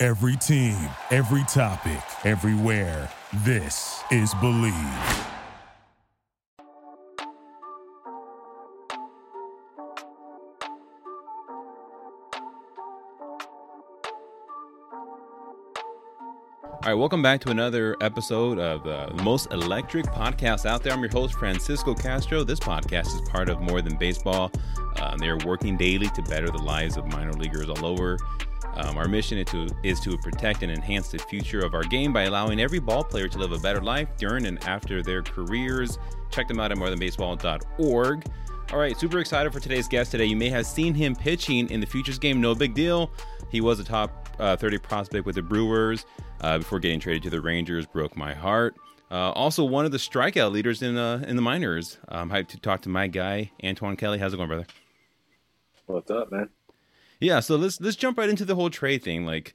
Every team, every topic, everywhere. This is Believe. All right, welcome back to another episode of uh, the most electric podcast out there. I'm your host, Francisco Castro. This podcast is part of More Than Baseball. Uh, they're working daily to better the lives of minor leaguers all over. Um, our mission is to, is to protect and enhance the future of our game by allowing every ball player to live a better life during and after their careers. Check them out at morethanbaseball.org. All right, super excited for today's guest today. You may have seen him pitching in the Futures game, no big deal. He was a top uh, 30 prospect with the Brewers uh, before getting traded to the Rangers. Broke my heart. Uh, also, one of the strikeout leaders in uh, in the minors. I'm hyped to talk to my guy Antoine Kelly. How's it going, brother? What's up, man? Yeah, so let's let's jump right into the whole trade thing. Like,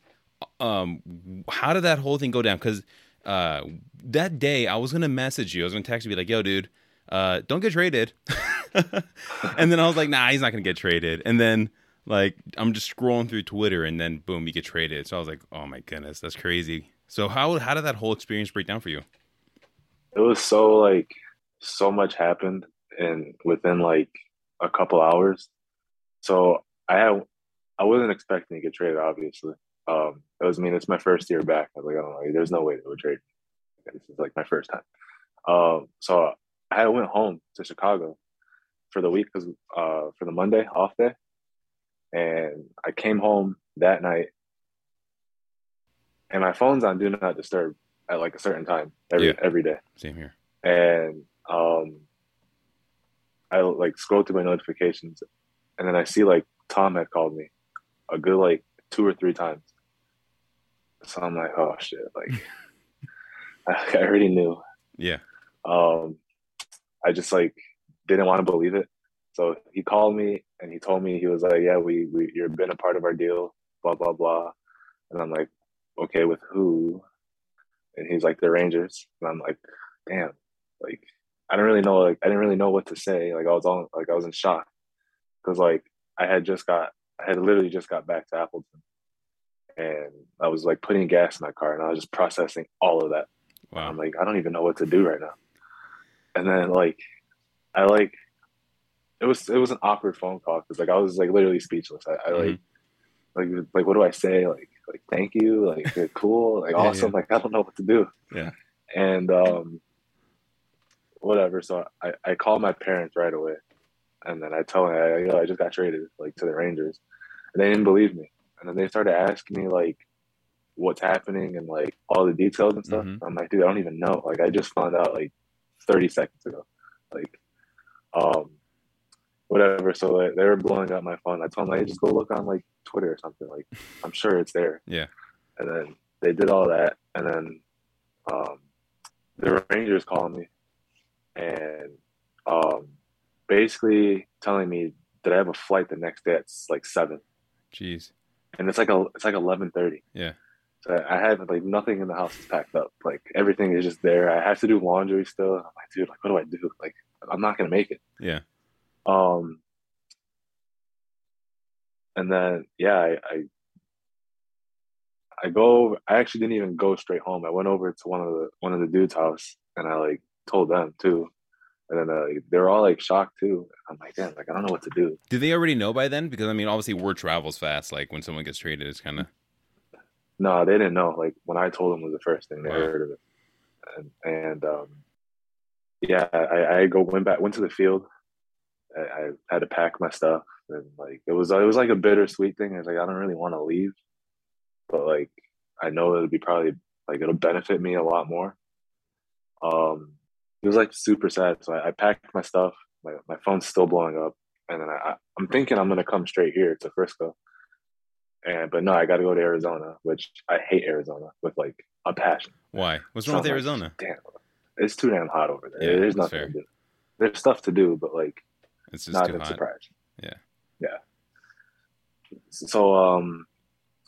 um, how did that whole thing go down? Because uh, that day I was gonna message you. I was gonna text you, be like, "Yo, dude, uh, don't get traded." and then I was like, "Nah, he's not gonna get traded." And then like I'm just scrolling through Twitter, and then boom, you get traded. So I was like, "Oh my goodness, that's crazy." So how how did that whole experience break down for you? It was so like so much happened and within like a couple hours. So I had I wasn't expecting to get traded, obviously. Um, it was I mean it's my first year back. I was like, I don't know, there's no way they would trade. This is like my first time. Um, so I went home to Chicago for the week because uh, for the Monday off day, and I came home that night, and my phone's on do not disturb at like a certain time every Yeah. every day, Same here. and um, I like scroll through my notifications, and then I see like Tom had called me a good like two or three times. So I'm like, oh shit, like I already knew. Yeah. Um, I just like didn't want to believe it. So he called me and he told me he was like, yeah, we we you've been a part of our deal, blah blah blah, and I'm like, okay, with who? And he's like the Rangers, and I'm like, damn, like I don't really know, like I didn't really know what to say. Like I was all like I was in shock because like I had just got I had literally just got back to Appleton, and I was like putting gas in my car, and I was just processing all of that. Wow. I'm like, I don't even know what to do right now. And then like, I like, it was it was an awkward phone call because like I was like literally speechless. I, I like, like like what do I say? Like like thank you, like you're cool, like Yeah, awesome. Like I don't know what to do. Yeah. And um, whatever. So I I called my parents right away, and then I tell them, I, you know, I just got traded like to the Rangers, and they didn't believe me. And then they started asking me like what's happening and like all the details and stuff. Mhm. I'm like, dude, I don't even know. Like I just found out like 30 seconds ago. Like, um, whatever. So like, they were blowing up my phone. I told them, like, hey, just go look on like Twitter or something. Like, I'm sure it's there. Yeah. And then they did all that, and then um, the Rangers called me, and um, basically telling me that I have a flight the next day at like seven, Jeez. and it's like a it's like 11:30. Yeah. So I have like nothing in the house is packed up. Like everything is just there. I have to do laundry still. I'm like, dude, like what do I do? Like I'm not gonna make it. Yeah. Um, and then yeah, I, I I go. I actually didn't even go straight home. I went over to one of the one of the dudes' house, and I like told them too. And then uh, they're all like shocked too. I'm like, damn, like I don't know what to do. Did they already know by then? Because I mean, obviously, word travels fast. Like when someone gets traded, it's kind of No, they didn't know. Like when I told them was the first thing they Wow. heard of it, and, and um, yeah, I, I go went back, went to the field. I, I had to pack my stuff, and like it was, it was like a bittersweet thing. I was like, I don't really want to leave, but like I know it'll be probably like it'll benefit me a lot more. Um, it was like super sad. So I, I packed my stuff. My my phone's still blowing up, and then I, I'm thinking I'm gonna come straight here to Frisco, And but no, I got to go to Arizona, which I hate Arizona with like a passion. Why? What's So wrong I'm with like, Arizona? Damn, it's too damn hot over there. Yeah, There's nothing fair. to do. There's stuff to do, but like It's just not too that hot. Yeah. Yeah. So um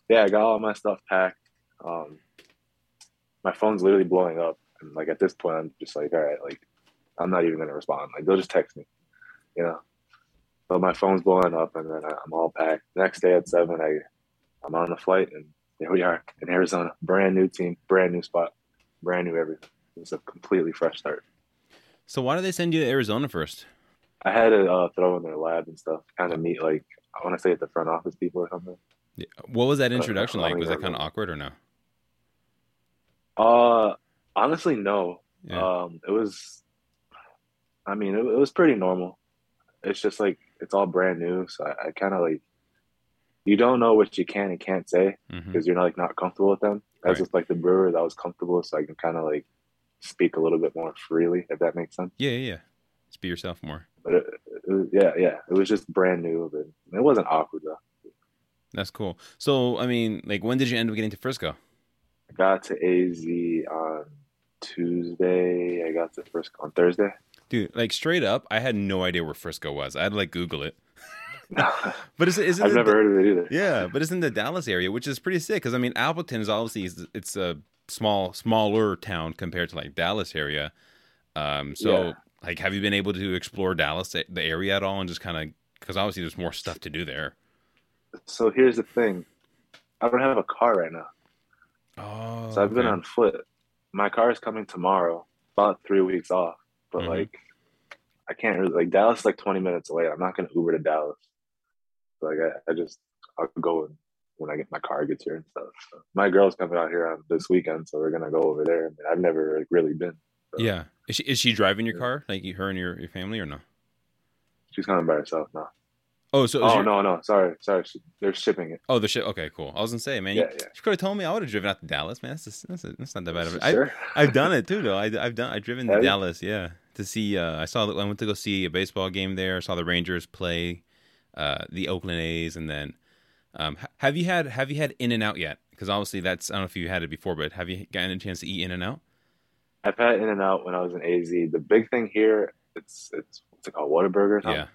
yeah, I got all my stuff packed. Um my phone's literally blowing up. And like at this point I'm just like, all right, like I'm not even gonna respond. Like they'll just text me. You know. So my phone's blowing up and then I'm all packed. Next day at seven I I'm on the flight and there we are in Arizona. Brand new team, brand new spot, brand new everything. It's a completely fresh start. So why did they send you to Arizona first? I had to uh, throw in their lab and stuff, kind of meet like I want to say at the front office people or something. Yeah. What was that introduction like? Was that kind of awkward or no? Uh, honestly, no. Yeah. Um, it was. I mean, it, it was pretty normal. It's just like it's all brand new, so I, I kind of like. You don't know what you can and can't say because you're not like not comfortable with them. As Right. with like the brewer that was comfortable, so I can kind of like speak a little bit more freely, if that makes sense. Yeah, yeah, yeah. Just be yourself more. But it, it yeah, yeah, it was just brand new, but it wasn't awkward though. That's cool. So, I mean, like, when did you end up getting to Frisco? I got to AZ on Tuesday. I got to Frisco on Thursday. Dude, like, straight up, I had no idea where Frisco was. I had to, like, Google it. But it's, isn't I've never heard of it either. Yeah, but it's in the Dallas area, which is pretty sick. Because I mean, Appleton is obviously it's a small, smaller town compared to like Dallas area. Um, so Yeah. like, have you been able to explore Dallas, the area at all, and just kind of because obviously there's more stuff to do there. So here's the thing. I don't have a car right now. Oh, So I've been on foot. My car is coming tomorrow, about three weeks off. But Mhm. like I can't really like Dallas is like twenty minutes away. I'm not gonna Uber to Dallas. So, like I, I just I'll go when- when I get my car gets here and stuff. So, my girl's coming out here on this weekend, so we're gonna go over there. I mean, I've never like, really been. So Yeah, is she is she driving your car, like you, her and your, your family, or no? She's coming by herself now. Oh, so Oh your- no, no, sorry, sorry. They're shipping it. Oh, the ship. Okay, cool. I was gonna say, man, you, Yeah, yeah. you could have told me. I would have driven out to Dallas, man. That's just, that's, that's not that bad of it. Sure. I, have done it too, though. I, I've done. I've driven to you? Dallas, yeah, to see. Uh, I saw. I went to go see a baseball game there. Saw the Rangers play uh, the Oakland A's, and then um, have you had have you had In and Out yet? Because obviously that's I don't know if you had it before, but have you gotten a chance to eat In and Out? I've had In and Out when I was in AZ. The big thing here, it's it's what's it called, Whataburger. Yeah,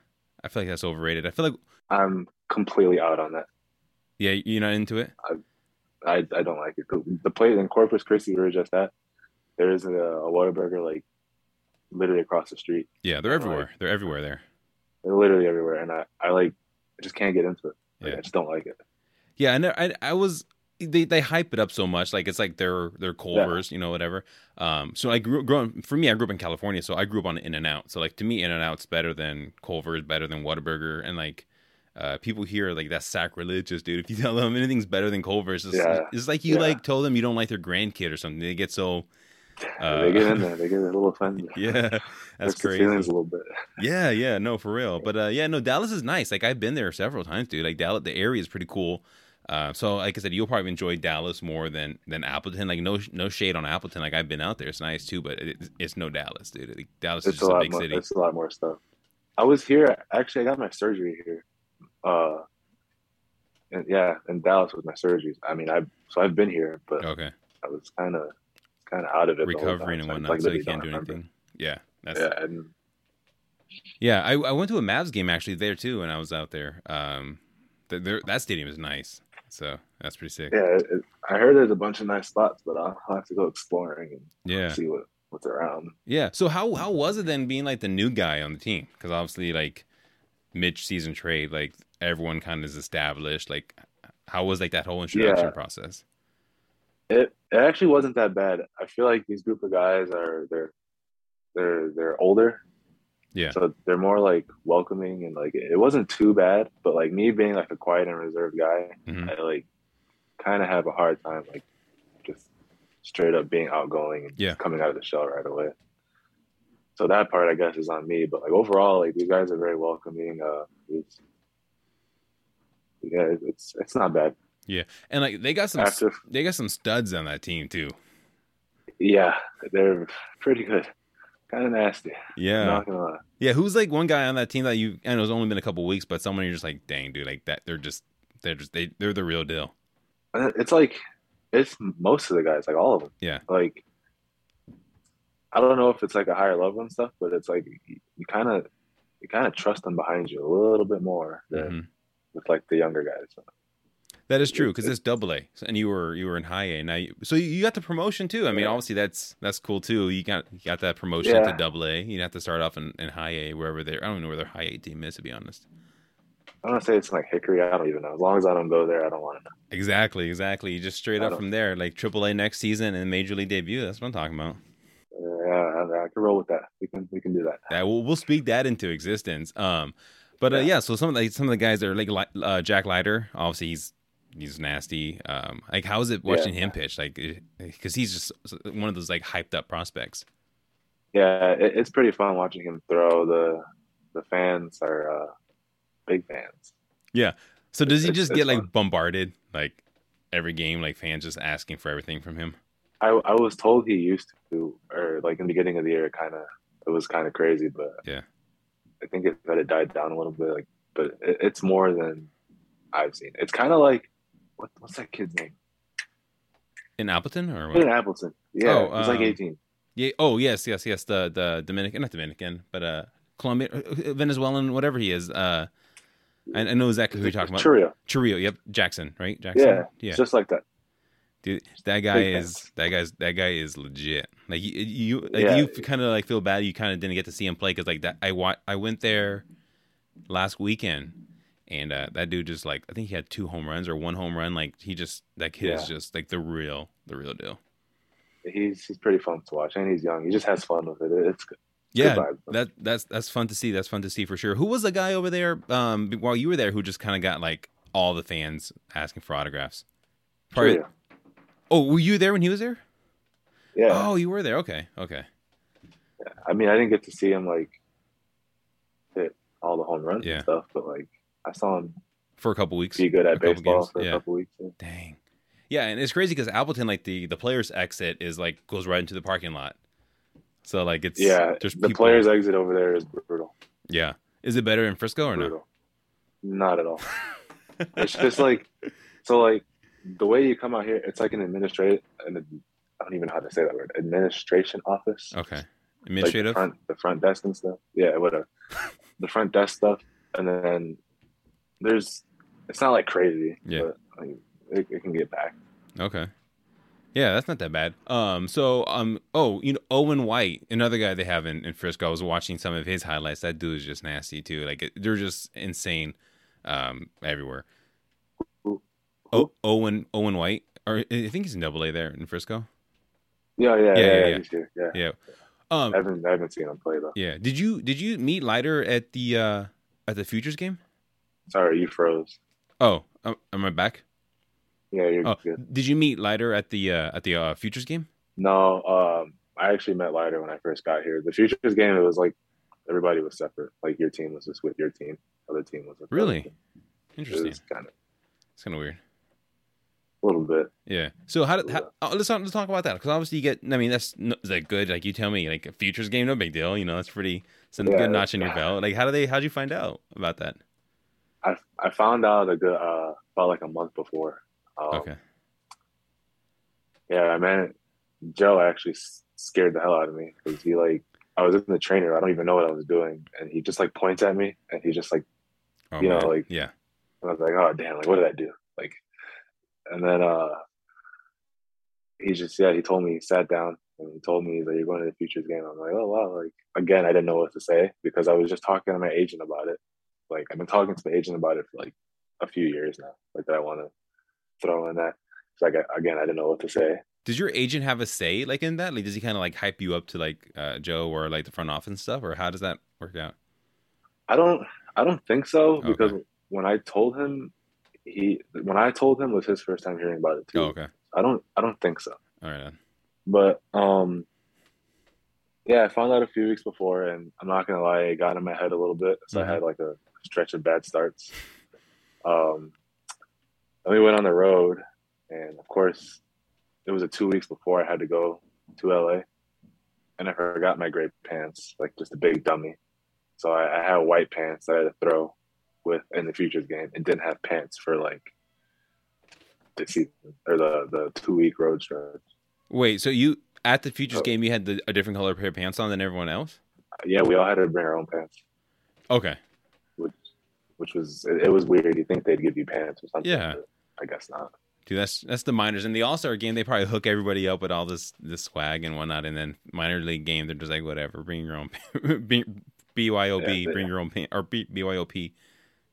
I feel like that's overrated. I feel like I'm completely out on that. yeah, you're not into it. I I don't like it. The, the place in Corpus Christi we were just at, there is a, a Whataburger like literally across the street. Yeah, they're everywhere. They're everywhere there. They're literally everywhere, and I I like I just can't get into it. Like, Yeah. I just don't like it. Yeah, and I, I was they they hype it up so much, like it's like they're they're Culvers, you know, whatever. Um, so I grew growing for me, I grew up in California, so I grew up on In and Out. So like to me, In and Out's better than Culver's, better than Whataburger, and like uh, people here like that's sacrilegious, dude. If you tell them anything's better than Culver's, it's, Yeah. it's like you Yeah. like told them you don't like their grandkid or something. They get so uh, they get in there, they get a little offended. yeah, that's crazy. feelings a little bit. Yeah, yeah, no, for real. But uh, yeah, no, Dallas is nice. Like I've been there several times, dude. Like Dallas, the area is pretty cool. Uh, so like I said, you'll probably enjoy Dallas more than than Appleton. Like no no shade on Appleton. Like I've been out there, it's nice too, but it, it's no Dallas, dude. Like, Dallas is It's a just a lot big more. city. It's a lot more stuff. I was here actually. I got my surgery here. Uh, and yeah, in Dallas with my surgeries. I mean, I so I've been here, but Okay, I was kind of kind of out of it. recovering and so whatnot, like, so you can't don't remember. anything. Yeah, that's Yeah, and yeah. I I went to a Mavs game actually there too, when I was out there. Um, th- there, that stadium is nice, so that's pretty sick. yeah, it, I heard there's a bunch of nice spots, but I'll have to go exploring and Yeah. see what what's around. Yeah. So how how was it then being like the new guy on the team? Because obviously, like mid season trade, like everyone kind of is established. Like, how was like that whole introduction Yeah. process? It it actually wasn't that bad. I feel like these group of guys are they're they're they're older, Yeah. so they're more like welcoming and like it wasn't too bad. But like me being like a quiet and reserved guy, Mhm. I like kind of have a hard time like just straight up being outgoing and Yeah. coming out of the shell right away. So that part I guess is on me. But like overall, like these guys are very welcoming. Uh, it's, yeah, it's it's not bad. Yeah, and like they got some After they got some studs on that team too. yeah, they're pretty good. Kind of nasty. Yeah. Not gonna lie. Yeah. Who's like one guy on that team that you? and it's only been a couple weeks, but someone you're just like, dang, dude, like that. They're just they're just they they're the real deal. It's like it's most of the guys, like all of them. Yeah. Like I don't know if it's like a higher level and stuff, but it's like you kind of you kind of trust them behind you a little bit more than Mhm. with like the younger guys. That is true because It's- double A, and you were you were in high A. Now, you, so you got the promotion too. I mean, obviously that's that's cool too. You got you got that promotion to Yeah. double A. You have to start off in, in high A wherever they're. I don't know where their high A team is to be honest. I don't want to say it's like Hickory. I don't even know. As long as I don't go there, I don't want to know. Exactly, exactly. You just straight I up from there, like triple A next season and major league debut. That's what I'm talking about. Yeah, I, I can roll with that. We can we can do that. Yeah, we'll we'll speak that into existence. Um, but uh, Yeah. yeah, so some of the some of the guys that are like uh, Jack Leiter, obviously he's he's nasty. Um, like how is it watching him pitch? Like, because he's just one of those like hyped up prospects. Yeah, it, it's pretty fun watching him throw. The the fans are uh, big fans. Yeah. So does he It's- just it's get like fun. bombarded like every game, like fans just asking for everything from him? I I was told he used to, or like in the beginning of the year, kind of it was kind of crazy, but Yeah. I think it that it died down a little bit. Like, but it, it's more than I've seen. It's kind of like what what's that kid's name? In Appleton or what? Appleton. Yeah, Oh, he's like um, eighteen. Yeah. Oh yes, yes, yes. The the Dominican, not Dominican, but uh, Colombian, uh, Venezuelan, whatever he is. Uh, I, I know exactly who you're talking about. Chourio. Chourio. Yep, Jackson, right? Jackson. Yeah, Yeah. just like that. Dude, that guy Big is fans. that guy's that guy is legit. Like you, you like Yeah. you kind of like feel bad. You kind of didn't get to see him play because like that. I wa- I went there last weekend, and uh, that dude just like I think he had two home runs or one home run. Like he just that kid is just like the real the real deal. He's he's pretty fun to watch, and he's young. He just has fun with it. It's good. Yeah, Good that that's that's fun to see. That's fun to see for sure. Who was the guy over there um, while you were there who just kind of got like all the fans asking for autographs? Probably-. Oh, were you there when he was there? Yeah. Oh, you were there. Okay, okay. I mean, I didn't get to see him like hit all the home runs Yeah. and stuff, but like I saw him For a couple weeks. be good at couple baseball games. for Yeah. a couple weeks. Yeah. Dang. Yeah, and it's crazy because Appleton, like the the players' exit is like goes right into the parking lot. So like it's Yeah, there's the people- players' exit over there is brutal. Yeah, is it better in Frisco or no? Not at all. it's just like so like the way you come out here, it's like an administrative and I don't even know how to say that word. Administration office. Okay, Like the administrative. front the front desk and stuff. Yeah, whatever. the front desk stuff. And then there's it's not like crazy. Yeah. But like, it, it can get back. Okay. Yeah, that's not that bad. Um, so um, oh, you know, Owen White, another guy they have in, in Frisco. I was watching some of his highlights. That dude is just nasty too. Like it, they're just insane, um, everywhere. Who- Oh, Owen Owen White, or I think he's in Double A there in Frisco. Yeah, yeah, Yeah, yeah, yeah, yeah. yeah. Yeah. Yeah. Um, I haven't I haven't seen him play though. yeah. Did you did you meet Leiter at the uh at the Futures game? Sorry, you froze. Oh, am I back? Yeah, you're Oh, good. did you meet Leiter at the uh at the uh, Futures game? No, um, I actually met Leiter when I first got here. The Futures game, it was like everybody was separate. Like your team was just with your team, other team was with Really? team. Interesting. kind of It's kind of weird. a little bit. Yeah. So how did how, oh, let's talk, let's talk about that because obviously you get. I mean, that's is that good? Like you tell me, like a futures game, no big deal. You know, that's pretty. It's a Yeah. good notch in your belt. Like how do they? How'd you find out about that? I I found out a good uh about like a month before. Um, Okay. Yeah, man, Joe actually scared the hell out of me because he like I was in the trainer. I don't even know what I was doing, and he just like points at me, and he just like Oh, you know, like- yeah. I was like, oh damn, like what did I do? Like, and then uh, he just yeah, he told me he sat down and he told me that you're going to the futures game. I'm like, oh wow, like again, I didn't know what to say because I was just talking to my agent about it. Like I've been talking to my agent about it for like a few years now. Like that I want to throw in that. So like I- again, I didn't know what to say. Does your agent have a say like in that? Like, does he kind of like hype you up to like uh, Joe or like the front office and stuff, or how does that work out? I don't I don't think so Okay. because when I told him he when I told him was his first time hearing about it too. Oh, okay. I don't I don't think so. All right. Then. But um yeah, I found out a few weeks before and I'm not gonna lie, it got in my head a little bit. So Mhm. I had like a stretch of bad starts. Um then we went on the road and of course it was a two weeks before I had to go to LA and I forgot my gray pants, like just a big dummy. So I, I had white pants that I had to throw with in the futures game and didn't have pants for like the season or the the two week road stretch. Wait, so you at the futures Oh. game you had the, a different color pair of pants on than everyone else? Yeah, we all had to bring our own pants, Okay. Which was it, it was weird. You think they'd give you pants or something? Yeah. I guess not. Dude, that's that's the minors in the All Star game. They probably hook everybody up with all this this swag and whatnot, and then minor league game they're just like whatever, bring your own B- BYOB, Yeah, they- bring your own pants, or B- BYOP,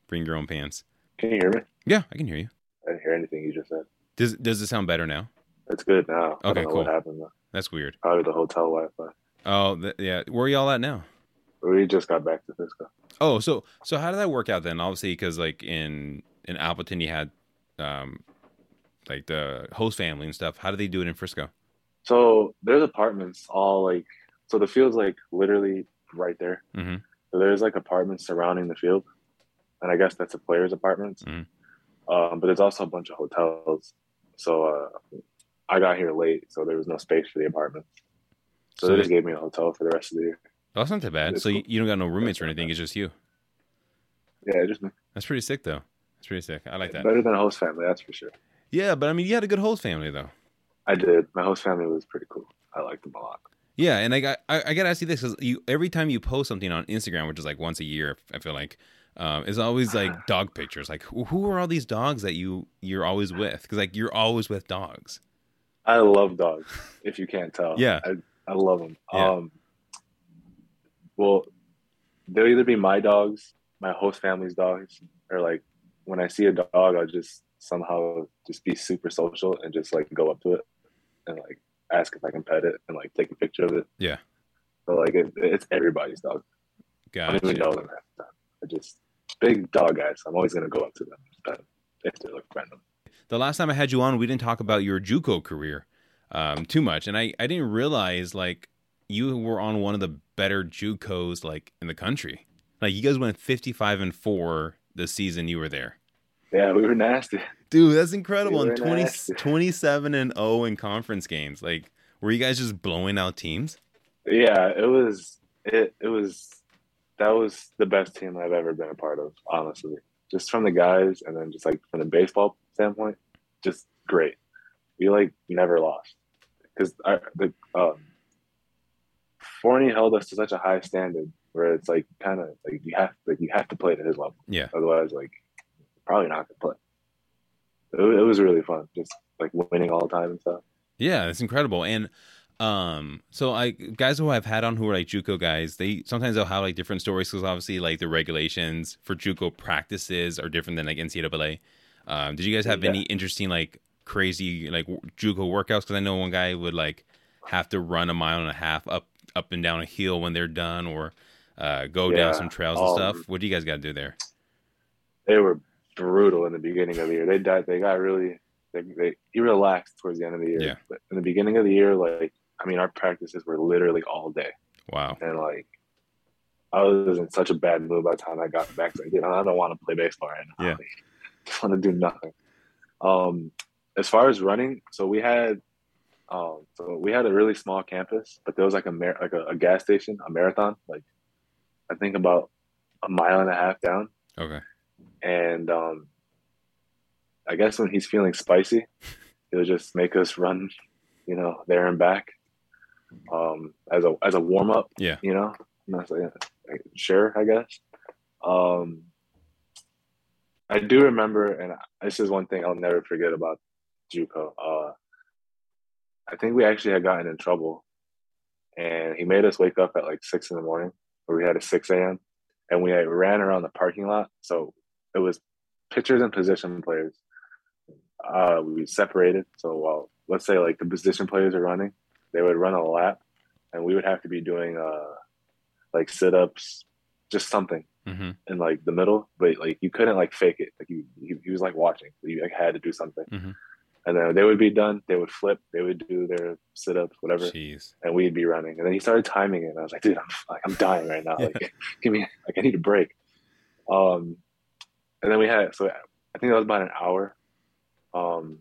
bring your own pants. Can you hear me? Yeah, I can hear you. I didn't hear anything you just said. Does does it sound better now? It's good now. Okay, cool. what happened. Though. That's weird. Probably the hotel Wi-Fi. Oh, th- yeah. Where are y'all at now? We just got back to Frisco. Oh, so so how did that work out then? Obviously, because like in in Appleton you had um like the host family and stuff. How did they do it in Frisco? So there's apartments all like so the field's like literally right there. Mhm. So there's like apartments surrounding the field, and I guess that's the players' apartments. Mhm. Um, but there's also a bunch of hotels. So uh, I got here late, so there was no space for the apartments. So, So they- just gave me a hotel for the rest of the year. Oh, that's not that bad. It's So you, cool. you don't got no roommates or anything. It's just you. Yeah, just me. That's pretty sick though. That's pretty sick. I like that. better than a host family, that's for sure. Yeah, but I mean, you had a good host family though. I did. My host family was pretty cool. I liked them a lot. Yeah, and I got I, I gotta ask you this because you every time you post something on Instagram, which is like once a year, I feel like, um, it's always like dog pictures. Like, who, who are all these dogs that you you're always with? Because like you're always with dogs. I love dogs, if you can't tell. Yeah. I, I love them. Yeah. Um, well, they'll either be my dogs, my host family's dogs, or like when I see a dog, I'll just somehow just be super social and just like go up to it and like ask if I can pet it and like take a picture of it. Yeah. So like it, it's everybody's dog. I Gotcha. don't even know them half the time. I just big dog guys. I'm always gonna go up to them and pet them if they look random. the last time I had you on, we didn't talk about your JUCO career um, too much, and I, I didn't realize like you were on one of the better JUCOs like in the country. Like you guys went fifty five and four the season you were there. Yeah, we were nasty. Dude, that's incredible. We And 20, nasty. 27 and 0 in conference games. Like, were you guys just blowing out teams? Yeah, it was it it was that was the best team I've ever been a part of, honestly. Just from the guys and then just like from the baseball standpoint, just great. We like never lost. Because the um Forney held us to such a high standard where it's like kind of like you have like you have to play at his level. Yeah. Otherwise, like probably not gonna play. It, it was really fun, just like winning all the time and stuff. Yeah, it's incredible. And um, so I guys who I've had on who are like JUCO guys, they sometimes they'll have like different stories because obviously like the regulations for JUCO practices are different than like NCAA. Um, did you guys have Yeah. any interesting like crazy like JUCO workouts? Because I know one guy would like have to run a mile and a half up up and down a hill when they're done, or uh, go down some trails and um, stuff. What do you guys got to do there? they were brutal in the beginning of the year. They died. They got really. They, they he relaxed towards the end of the year. Yeah. But in the beginning of the year, like I mean, our practices were literally all day, Wow. and like I was in such a bad mood by the time I got back. Like, dude, I don't want to play baseball right now. Yeah. Just want to do nothing. Um, as far as running, so we had, um, so we had a really small campus, but there was like a mar- like a, a gas station, a marathon, like I think about a mile and a half down Okay. and um, I guess when he's feeling spicy, he'll just make us run, you know, there and back, um, as a as a warm up. Yeah. you know, and I was like, like, sure, I guess. Um, I do remember, and this is one thing I'll never forget about JUCO. Uh, I think we actually had gotten in trouble, and he made us wake up at like six in the morning, where we had a six a.m. and we ran around the parking lot. So it was pitchers and position players. Uh, we separated. So while let's say like the position players are running, they would run a lap, and we would have to be doing uh like sit ups, just something hmm in like the middle, but like you couldn't like fake it. Like you, he, he was like watching. You like had to do something. Mhm. And then they would be done. They would flip. They would do their sit ups, whatever, Jeez. and we'd be running. And then he started timing it. And I was like, dude, I'm like I'm dying right now. Yeah. Like, give me like I need a break. Um, and then we had so I think that was about an hour. Um,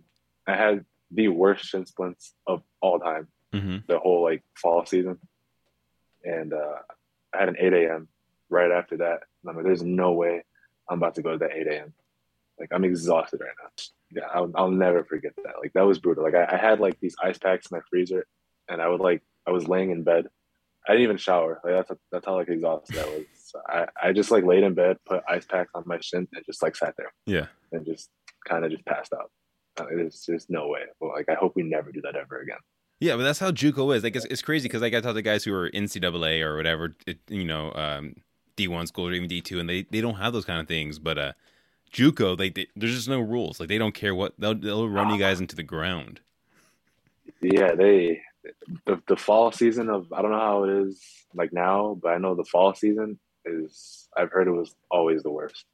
I had the worst shin splints of all time hmm the whole like fall season. And uh, I had an 8 a.m. right after that. And I'm like, there's no way I'm about to go to that 8 a.m. Like I'm exhausted right now. Yeah, I'll, I'll never forget that. Like that was brutal. Like I, I had like these ice packs in my freezer, and I would like I was laying in bed. I didn't even shower. Like that's that's how like exhausted I was. So I I just like laid in bed, put ice packs on my shin, and just like sat there Yeah. and just kind of just passed out. Uh, There's just no way. Well, like I hope we never do that ever again. Yeah, but that's how JUCO is. Like it's, it's crazy because like I talk to guys who are NCAA or whatever, it, you know, um, D one schools or even D two, and they, they don't have those kind of things. But uh, JUCO, like they, there's just no rules. Like they don't care what they'll they'll run you guys into the ground. Yeah, they the the fall season of I don't know how it is like now, but I know the fall season is I've heard it was always the worst.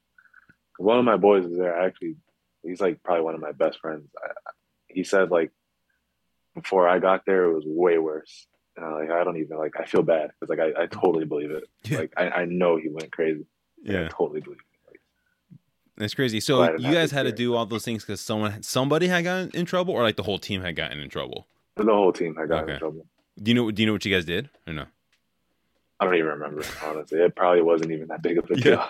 One of my boys was there. Actually, he's like probably one of my best friends. I, he said like before I got there, it was way worse. And I like I don't even like I feel bad because like I, I totally believe it. Yeah. Like I, I know he went crazy. Like, I totally believe it. That's crazy. So you guys had to do all those things because someone somebody had gotten in trouble, or like the whole team had gotten in trouble. the whole team had gotten Okay. in trouble. Do you know? Do you know what you guys did or no? I don't even remember honestly. It probably wasn't even that big of a Yeah. deal,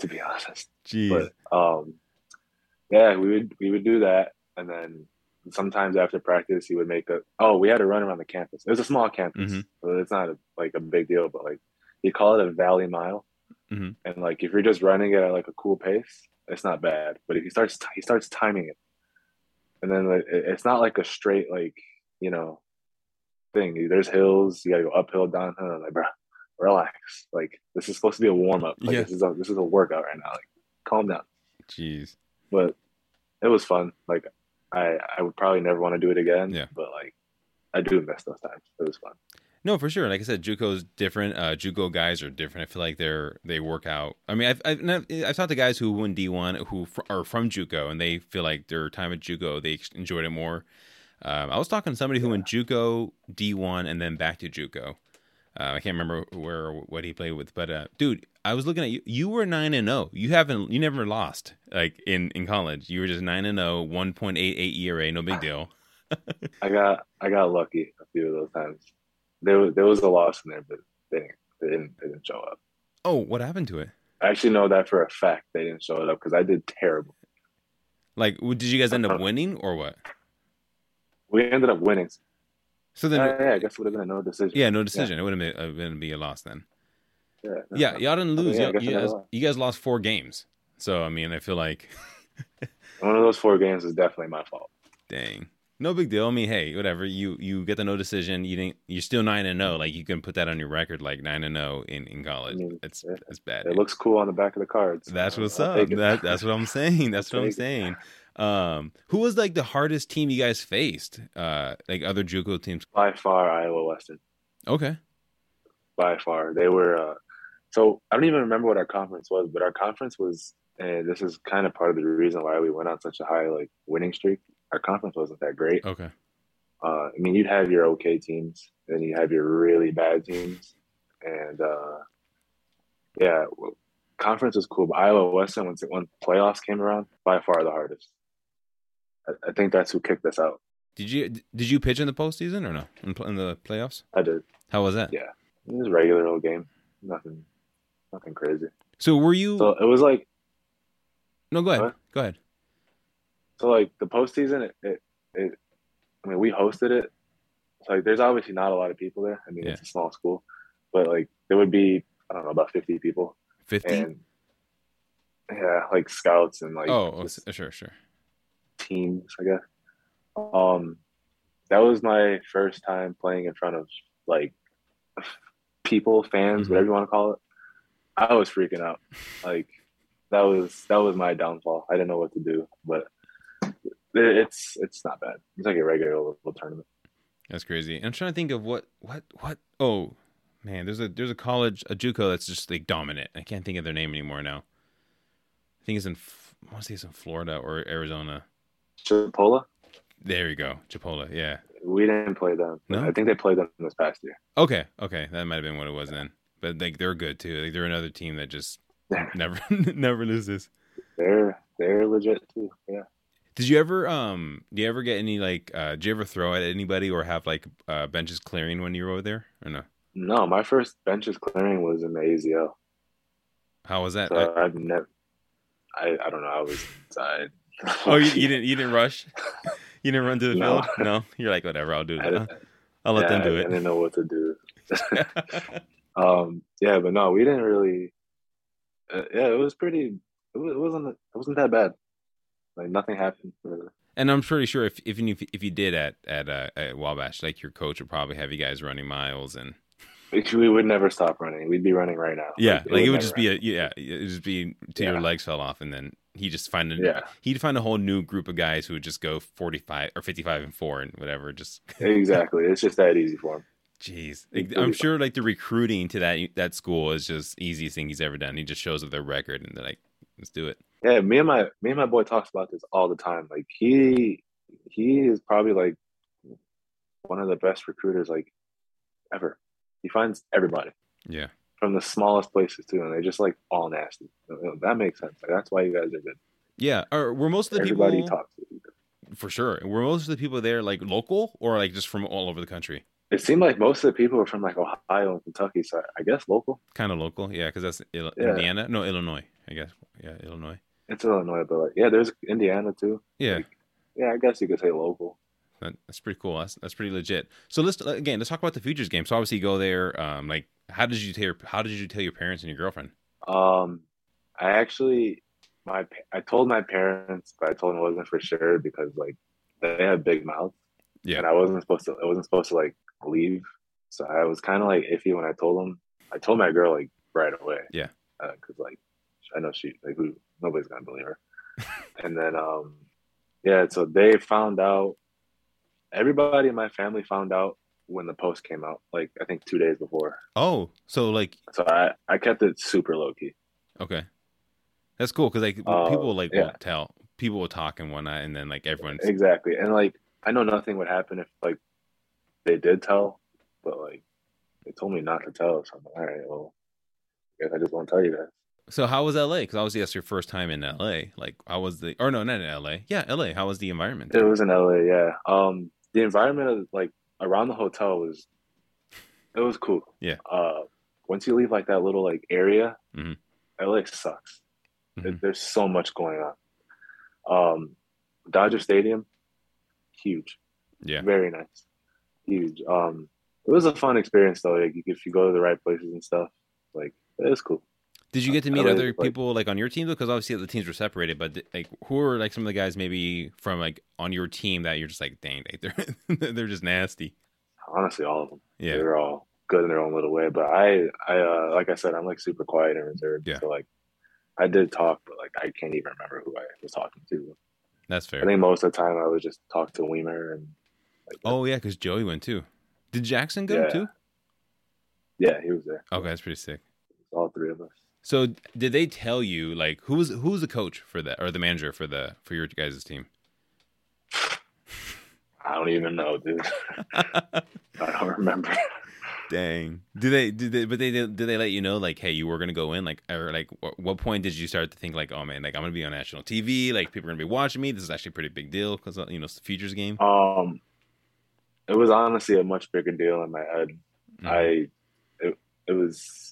to be honest. Jeez. But um, yeah, we would we would do that, and then sometimes after practice, he would make a. Oh, we had to run around the campus. It was a small campus, Mhm. so it's not a, like a big deal, but like you call it a valley mile, Mhm. and like if you're just running it at like a cool pace, it's not bad. But if he starts he starts timing it, and then like, it's not like a straight like you know thing. There's hills, you got to go uphill, downhill. Like, bro, relax. Like this is supposed to be a warm up. Like Yeah. this is a this is a workout right now. Like calm down Jeez. but it was fun. Like I I would probably never want to do it again. Yeah. But like I do miss those times. It was fun. No, for sure. Like I said, JUCO's different. Uh, JUCO guys are different. I feel like they're they work out. I mean, I've I've, I've, talked to guys who won D one who are from JUCO, and they feel like their time at JUCO they enjoyed it more. Um, I was talking to somebody who went JUCO D one and then back to JUCO. Uh, I can't remember where what he played with, but uh, dude, I was looking at you. You were nine and zero. You haven't. You never lost like in in college. You were just nine and oh, 0, 1.88 ERA. No big deal. I got I got lucky a few of those times. There was there was a loss in there, but they didn't they didn't, they didn't show up. Oh, what happened to it? I actually know that for a fact they didn't show it up because I did terrible. Like, did you guys end up uh-huh. winning or what? We ended up winning. So then, yeah, yeah, I guess it would have been a no decision. Yeah, no decision. It wouldn't be, it uh, be a loss then. Yeah, no, Yeah, y'all didn't lose. yeah, I y'all, you, guys, you guys lost four games. So I mean, I feel like, One of those four games is definitely my fault. dang, no big deal. I mean, hey, whatever. You you get the no decision. You didn't. You're still nine and zero. Like you can put that on your record, like nine and zero in in college. I mean, It's yeah. it's bad. It looks cool on the back of the cards. That's what's I'll up. That, that's what I'm saying. That's what I'm saying. Um, who was like the hardest team you guys faced? Uh, like other JUCO teams. by far Iowa Western. Okay. by far. They were uh, so I don't even remember what our conference was, but our conference was, and this is kind of part of the reason why we went on such a high like winning streak. Our conference wasn't that great. Okay. Uh, I mean, you'd have your okay teams, and you have your really bad teams, and uh, yeah, well, conference was cool. But Iowa Western, once when playoffs came around, by far the hardest. I, I think that's who kicked us out. Did you did you pitch in the postseason or no in, in the playoffs? I did. How was that? Yeah. It was a regular old game. Nothing, nothing crazy. So were you? So it was like no, go ahead. What? Go ahead. So like the postseason, it, it, it I mean, we hosted it. So like, there's obviously not a lot of people there. I mean, Yeah. it's a small school, but like there would be, I don't know, about 50 people, Fifty. yeah, like scouts and like oh, oh, sure, sure. teams, I guess. Um, that was my first time playing in front of like people, fans, Mhm. whatever you want to call it. I was freaking out. Like that was that was my downfall. I didn't know what to do, but it's it's not bad. It's like a regular little tournament. That's crazy. I'm trying to think of what what what. Oh man, there's a there's a college a JUCO that's just like dominant. I can't think of their name anymore now. I think it's in I want to say it's in Florida or Arizona. Chipola, There you go, Chipola. Yeah. we didn't play them. No? I think they played them this past year. Okay, okay, that might have been what it was then. But like they're good too. Like they're another team that just never never loses. They're they're legit too. Yeah. Did you ever um do you ever get any like uh did you ever throw at anybody or have like uh benches clearing when you were over there or no? No, my first benches clearing was in the AZL. How was that? So I've never I I don't know. I was inside. Oh, you, you didn't you didn't rush? You didn't run to the No. field? No. You're like whatever. I'll do I it. didn't- I'll let yeah, them do I, I didn't know what to do. Um, yeah, but no, we didn't really. Uh, yeah, it was pretty. It, was, it wasn't. It wasn't that bad. Like nothing happened. Really. And I'm pretty sure if even if if you did at at uh, at Wabash, like your coach would probably have you guys running miles and We would never stop running. We'd be running right now. yeah, like it would never just be a yeah, it would just be till your legs fell off, and then he just find a Yeah. he'd find a whole new group of guys who would just go 45 or 55 and four and whatever. Just exactly. It's just that easy for him. jeez, I'm sure like the recruiting to that that school is just easiest thing he's ever done. He just shows up their record and they're like, let's do it. Yeah, me and my me and my boy talks about this all the time. Like he he is probably like one of the best recruiters like ever. He finds everybody Yeah. from the smallest places too, and they're just like all nasty. That makes sense. Like, that's why you guys are good. Yeah. Or were most of the Everybody people talks. to for sure? Were most of the people there like local or like just from all over the country? It seemed like most of the people were from like Ohio and Kentucky, so I guess local. Kind of local, yeah, because that's Il- Yeah. Indiana. No, Illinois, I guess. Yeah, Illinois. It's Illinois, but like yeah, there's Indiana too. Yeah, Like, Yeah, I guess you could say local. that, that's pretty cool. That's that's pretty legit. So let's again let's talk about the futures game. So obviously you go there. Um, like how did you tell your how did you tell your parents and your girlfriend? Um, I actually, my I told my parents, but I told them it wasn't for sure because like they have big mouths, Yeah. and I wasn't supposed to. I wasn't supposed to like leave, so I was kind of like iffy when I told them. I told my girl like right away. Yeah. Because like I know she like who nobody's gonna believe her, and then um, yeah. So they found out. Everybody in my family found out when the post came out, like I think two days before. Oh, so like So I I kept it super low key. okay, that's cool because like Uh, people like yeah. won't tell. People will talk and whatnot, and then like everyone's Exactly. And like I know nothing would happen if like they did tell, but like they told me not to tell. So I'm like, all right, well, I guess I just won't tell you guys. So how was LA? Because obviously that's your first time in LA. Like how was the or no, not in LA. Yeah, LA. How was the environment? It was in LA, yeah. Um the environment of like around the hotel was it was cool. Yeah. Uh once you leave like that little like area, Mhm. LA sucks. There- Mhm. There's so much going on. Um Dodger Stadium, huge. Yeah. very nice, huge. Um, it was a fun experience though. Like if you go to the right places and stuff, like it was cool. Did you get to meet other like- people like on your team though? Because obviously the teams were separated, but like who are like some of the guys maybe from like on your team that you're just like, dang, they're they're just nasty. Honestly, all of them. Yeah, They're all good in their own little way. But I, I, uh, like I said, I'm like super quiet and reserved. Yeah. So like, I did talk, but like I can't even remember who I was talking to. that's fair. I think most of the time I would just talk to Wiemer and. Like, Oh yeah, because Joey went too. Did Jackson go Yeah. too? yeah, he was there. Okay, that's pretty sick. All three of us. So did they tell you like who's who's the coach for that or the manager for the for your guys' team? I don't even know, dude. I don't remember. Dang. Do they Do they but they did they let you know like hey you were gonna go in like or like wh- what point did you start to think like oh man like I'm gonna be on national TV like people are gonna be watching me this is actually a pretty big deal because you know it's the futures game. Um, it was honestly a much bigger deal in my head. Mhm. I it, it was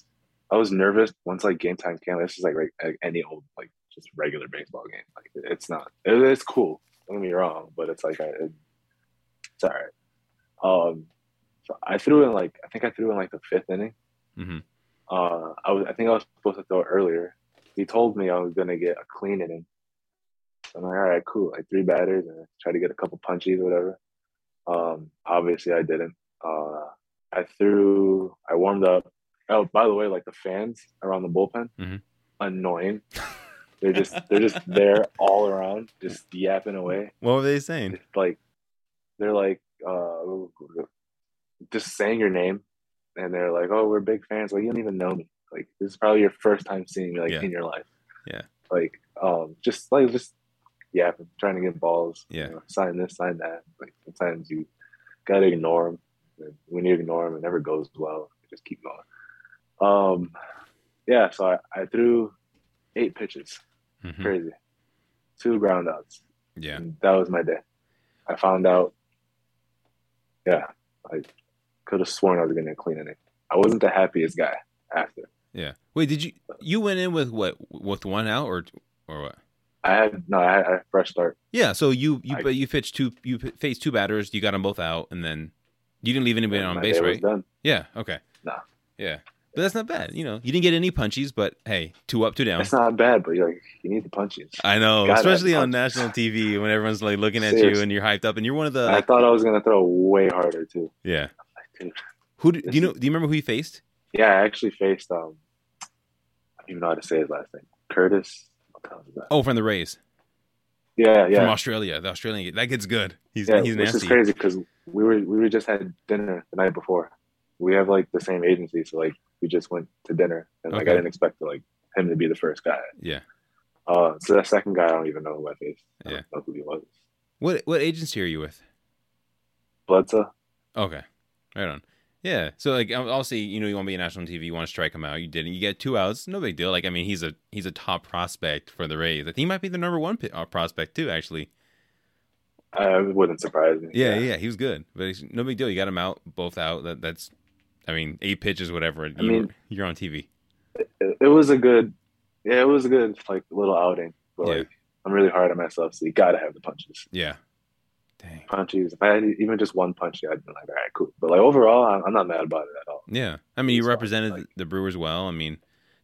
I was nervous once like game time came. It's just like, like any old like just regular baseball game. Like it's not. It, it's cool. Don't get me wrong, but it's like I, it, it's all right. Um, so I threw in like I think I threw in like the fifth inning. Mhm. Uh, I was I think I was supposed to throw it earlier. He told me I was gonna get a clean inning. So I'm like, all right, cool. Like three batters and try to get a couple punchies or whatever. Um, obviously I didn't. Uh, I threw. I warmed up. Oh, by the way, like the fans around the bullpen, Mhm. annoying. They're just they're just there all around, just yapping away. What were they saying? It's like they're like uh, just saying your name, and they're like, "Oh, we're big fans." Like you don't even know me. Like this is probably your first time seeing me like Yeah. in your life. Yeah. Like um, just like just yapping, trying to get balls. Yeah. You know, sign this, sign that. Like sometimes you gotta ignore them. And when you ignore them, it never goes well. You just keep going. Um, yeah. So I, I threw eight pitches. Mhm. Crazy. Two ground outs. Yeah. And that was my day. I found out. Yeah, I could have sworn I was getting a clean inning. I wasn't the happiest guy after. Yeah. Wait, did you you went in with what with one out or or what? I had no, I had, a fresh start. Yeah, so you you I- but you pitched two you faced two batters, you got them both out, and then you didn't leave anybody on base, right? Yeah. Okay. Nah. Yeah, but that's not bad. You know, you didn't get any punchies, but hey, two up, two down. That's not bad, but you're like you need the punches. I know, Gotta especially on national TV when everyone's like looking at you and you're hyped up, and you're one of the I like, thought I was gonna throw way harder too. yeah. Like. Who do, do you know? Do you remember who you faced? Yeah, I actually faced um I don't even know how to say his last name. Curtis. What the hell is that? Oh, from the Rays, Yeah, yeah. from. Australia. The Australian that kid's good. He's yeah, he's which is crazy because we were we were just had dinner the night before. We have like the same agency, so like we just went to dinner, and like Okay. I didn't expect to, like him to be the first guy. Yeah. Uh, so that second guy, I don't even know who I faced. I don't Yeah. know who he was. What what agency are you with? Bledsoe. Okay, right on. Yeah, so like obviously, you know, you want to be a national TV, you want to strike him out. You didn't. You get two outs, no big deal. Like I mean, he's a he's a top prospect for the Rays. I think he might be the number one uh, prospect too, actually. I it wouldn't surprise me. Yeah, yeah, he was good, but it's no big deal. You got him out, both out. That that's, I mean, eight pitches, whatever. You, mean- you're on TV. It, it was a good, yeah, it was a good like little outing. But Yeah. like I'm really hard on myself, so you gotta have the punches. Yeah. Dang. Punches. If I had even just one punch, yeah, I'd be like, all right, cool. But like overall, I'm, I'm not mad about it at all. Yeah, I mean, you He's represented like- the Brewers well. I mean,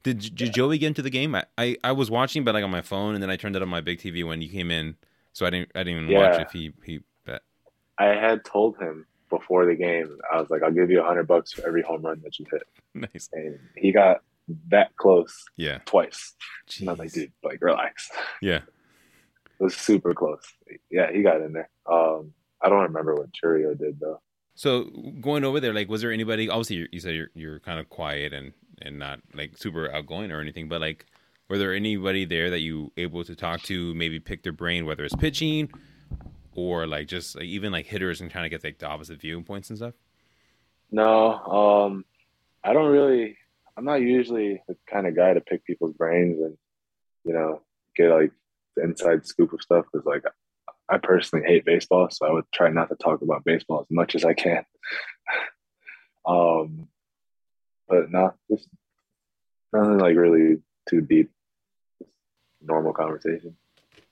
did did Joey get into the game? I, I I was watching, but like on my phone, and then I turned it on my big TV when you came in, so I didn't I didn't even watch if he he. But I had told him before the game, I was like, I'll give you a hundred bucks for every home run that you hit, nice. and he got that close Yeah. twice. And I was like, dude, like relax. Yeah. It was super close. Yeah, he got in there. Um, I don't remember what Chourio did though. So going over there, like, was there anybody? Obviously, you you said you're you're kind of quiet and and not like super outgoing or anything, but like, were there anybody there that you able to talk to, maybe pick their brain, whether it's pitching or like just like even like hitters and trying to get like the opposite viewpoints and stuff? No, um, I don't really. I'm not usually the kind of guy to pick people's brains and you know get like the inside scoop of stuff because like I personally hate baseball, so I would try not to talk about baseball as much as I can. um, but not just nothing like really too deep. Normal conversation.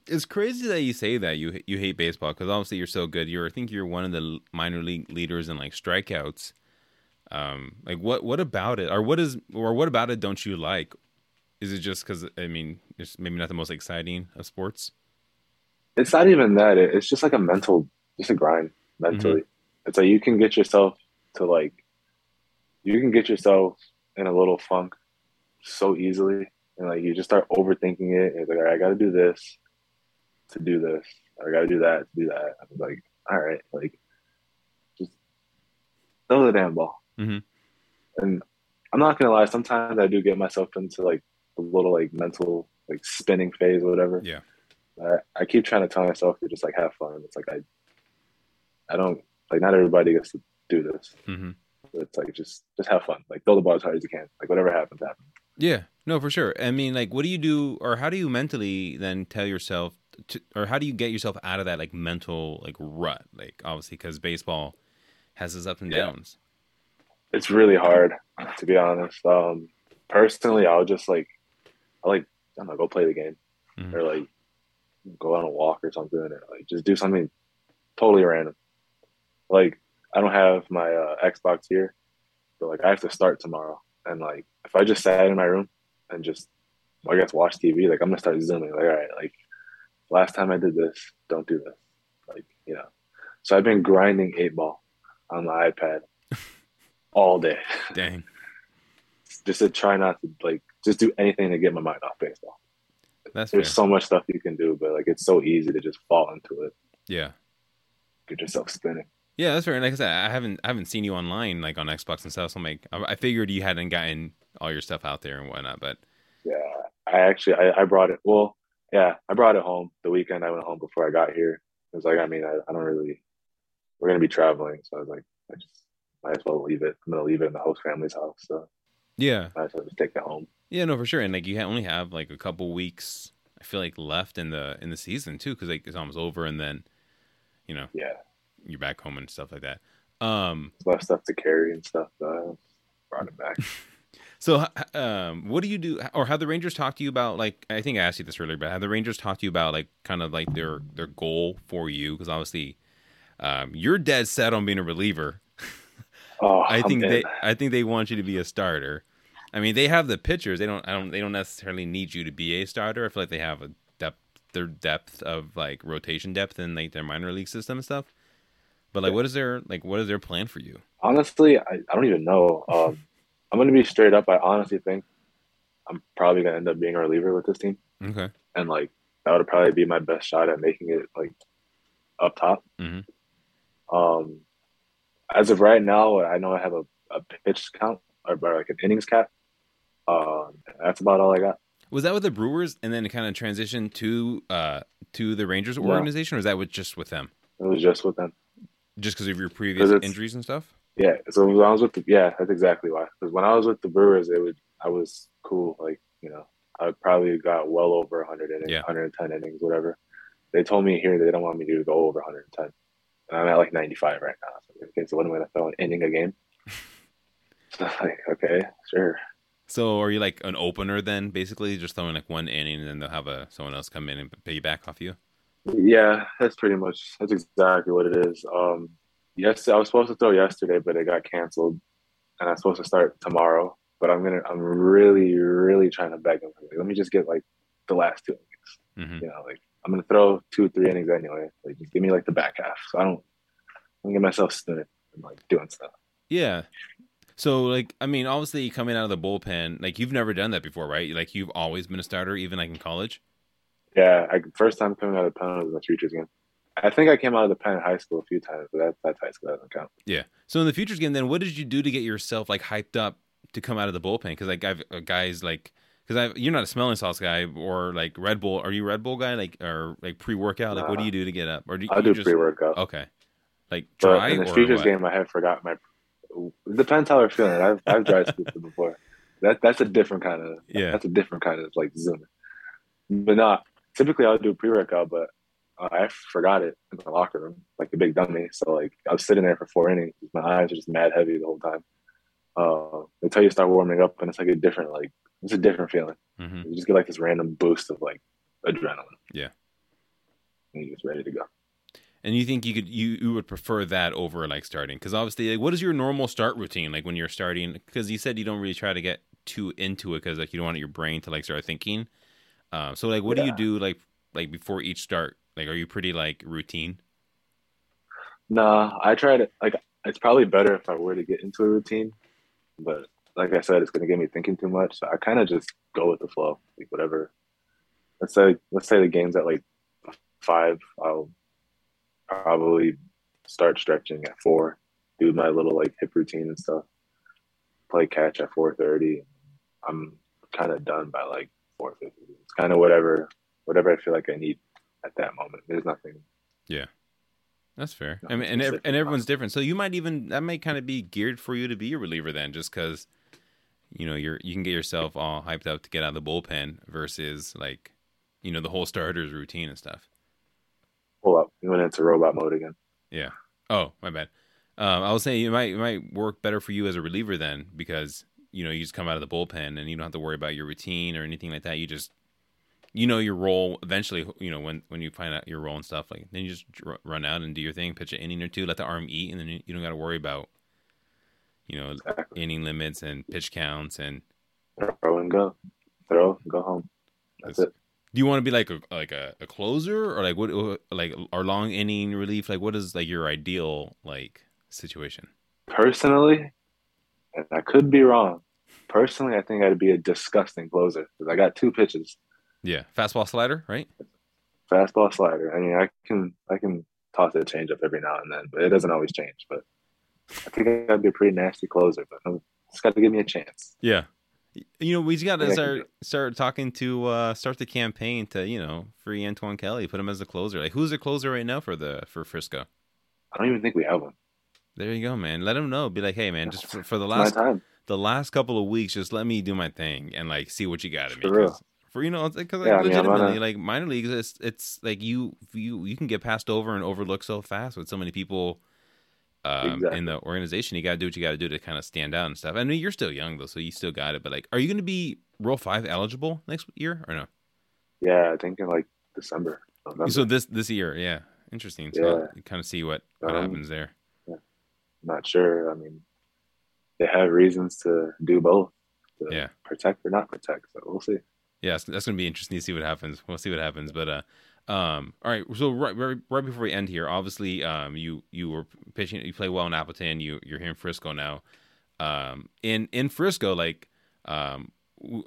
It's crazy that you say that you you hate baseball because obviously you're so good. You're I think you're one of the minor league leaders in like strikeouts. Um, like what what about it, or what is, or what about it don't you like? Is it just because I mean it's maybe not the most exciting of sports? it's not even that. It's just like a mental, just a grind mentally. It's like you can get yourself to like, you can get yourself in a little funk so easily, and like you just start overthinking it. And it's like, all right, I got to do this to do this. I got to do that to do that. I'm like, all right, like, just throw the damn ball. Mhm. And I'm not gonna lie. Sometimes I do get myself into like a little like mental like spinning phase or whatever. Yeah. I, I keep trying to tell myself to just like have fun. It's like I, I don't like not everybody gets to do this. hmm It's like just just have fun. Like throw the ball as hard as you can. Like whatever happens, happens. Yeah, no, for sure. I mean, like, what do you do, or how do you mentally then tell yourself, to, or how do you get yourself out of that like mental like rut? Like, obviously, because baseball has its ups and Yeah. downs. It's really hard to be honest. Um, personally, I'll just like, I like I don't know, go play the game Mhm. or like go on a walk or something or like just do something totally random. Like I don't have my uh, Xbox here, but like I have to start tomorrow, and like if I just sat in my room and just I guess watch TV, like I'm gonna start zooming. Like all right, like last time I did this, don't do this. Like you know, so I've been grinding eight ball on my iPad all day Dang. just to try not to like just do anything to get my mind off baseball. That's fair. There's so much stuff you can do, but like it's so easy to just fall into it, Yeah. get yourself spinning. Yeah, that's right. Like I said, I haven't I haven't seen you online like on Xbox and stuff. So I'm like, I, I figured you hadn't gotten all your stuff out there and whatnot. But Yeah, I actually I, I brought it. Well, yeah, I brought it home the weekend I went home before I got here. It was like I mean I, I don't really. We're gonna be traveling, so I was like I just might as well leave it. I'm gonna leave it in the host family's house, so yeah, might as well just take it home. yeah, no, for sure. And like you only have like a couple weeks. I feel like left in the in the season too, because like it's almost over, and then you know Yeah, you're back home and stuff like that. Um, less stuff to carry and stuff. I brought it back. So, um, what do you do, or have the Rangers talked to you about? Like, I think I asked you this earlier, but have the Rangers talked to you about like kind of like their their goal for you? Because obviously, um, you're dead set on being a reliever. Oh, I think they, I think they want you to be a starter. I mean, they have the pitchers. They don't, I don't, they don't necessarily need you to be a starter. I feel like they have a depth, their depth of like rotation depth in like their minor league system and stuff. But like, what is their like, what is their plan for you? honestly, I, I don't even know. Um, I'm gonna be straight up. I honestly think I'm probably gonna end up being a reliever with this team, Okay. and like that would probably be my best shot at making it like up top. Mhm. Um, as of right now, I know I have a, a pitch count or, or like an innings cap. Um, that's about all I got. Was that with the Brewers, and then kind of transitioned to uh to the Rangers No. organization, or was that with just with them, It was just with them. just because of your previous injuries and stuff? Yeah. So when I was with the yeah, that's exactly why. Because when I was with the Brewers, it would I was cool. Like you know, I probably got well over 100 innings, Yeah. 110 innings, whatever. They told me here they don't want me to go over 110. And I'm at like 95 right now. So, okay, so what am I going to throw an inning a game? So like, okay, sure. So are you like an opener then, basically, just throwing like one inning, and then they'll have a someone else come in and piggyback off you? Yeah, that's pretty much that's exactly what it is. Um, yes, I was supposed to throw yesterday, but it got canceled, and I'm supposed to start tomorrow. But I'm gonna, I'm really, really trying to beg him. Like, let me just get like the last two innings. hmm You know, like I'm gonna throw two, three innings anyway. Like just give me like the back half, so I don't, I don't get myself stunned and like doing stuff. Yeah. So like, I mean, obviously coming out of the bullpen, like you've never done that before, right? Like you've always been a starter, even like in college. Yeah, I, first time coming out of the pen was in the futures game. I think I came out of the pen in high school a few times, but that, that's high school that doesn't count. Yeah. So in the futures game, then what did you do to get yourself like hyped up to come out of the bullpen? Because like I've uh, guys like because I you're not a smelling salts guy or like Red Bull. Are you Red Bull guy? Like or like pre workout? Like what do you do to get up? Or do you, you do pre workout. Okay. Like But in the futures game, I had forgot my. It depends how we're feeling. I've I've dry scooped before. That that's a different kind of Yeah. That's a different kind of like zooming. But not typically I'll do pre workout, but uh, I forgot it in the locker room like a big dummy. So like I was sitting there for four innings. My eyes were just mad heavy the whole time. Uh, they tell you start warming up, and it's like a different like it's a different feeling. hmm You just get like this random boost of like adrenaline. Yeah. And you're just ready to go. And you think you could you, you would prefer that over like starting? Because obviously, like, what is your normal start routine like when you're starting? Because you said you don't really try to get too into it because like you don't want your brain to like start thinking. Uh, so like, what do you do like like before each start? Like, are you pretty like routine? Nah, I try to like. It's probably better if I were to get into a routine, but like I said, it's gonna get me thinking too much. So I kind of just go with the flow, like whatever. Let's say let's say the game's at like five. I'll probably start stretching at four, do my little like hip routine and stuff. Play catch at four thirty. I'm kind of done by like four fifty. It's kind of whatever whatever I feel like I need at that moment. There's nothing. Yeah. That's fair. I mean, and ev- and everyone's different. So you might even that might kind of be geared for you to be a reliever then, just because you know you're you can get yourself all hyped up to get out of the bullpen versus like you know the whole starters routine and stuff. Pull up. We went into robot mode again. Yeah. Oh, my bad. Um, I was saying it might it might work better for you as a reliever then because you know you just come out of the bullpen and you don't have to worry about your routine or anything like that. You just you know your role eventually. You know when when you find out your role and stuff like then you just run out and do your thing, pitch an inning or two, let the arm eat, and then you you don't got to worry about you know Exactly. inning limits and pitch counts and. Throw and go. Throw and go home. That's it. Do you want to be like a like a, a closer or like what like or long inning relief? Like what is like your ideal like situation? Personally, and I could be wrong. Personally, I think I'd be a disgusting closer because I got two pitches, Yeah, fastball slider, right? fastball, slider. I mean, I can I can toss a changeup every now and then, but it doesn't always change. But I think I'd be a pretty nasty closer. But it's got to give me a chance. Yeah. You know, we just got to Yeah, I can start start talking to uh start the campaign to you know free Antoine Kelly, put him as a closer. Like, who's the closer right now for the for Frisco? I don't even think we have one. There you go, man. Let him know. Be like, hey, man, just for, for the last time. the last couple of weeks, just let me do my thing and like see what you got in me. For real. 'Cause- For you know, because like, Yeah, I mean, I'm legitimately, like minor leagues, it's it's like you you you can get passed over and overlooked so fast with so many people um, Exactly. in the organization. You got to do what you got to do to kind of stand out and stuff. I mean, you're still young though, so you still got it. But like, are you going to be Rule Five eligible next year or no? Yeah, I think in like December. November. So this this year, yeah, interesting. So Yeah. you kind of see what what Um, happens there. not sure. I mean, they have reasons to do both. To Yeah. Protect or not protect. So we'll see. Yeah, that's, that's gonna be interesting to see what happens. We'll see what happens. But uh, um, all right. So right, right, right before we end here, obviously, um, you you were pitching. You play well in Appleton. You you're here in Frisco now. Um, in in Frisco, like, um,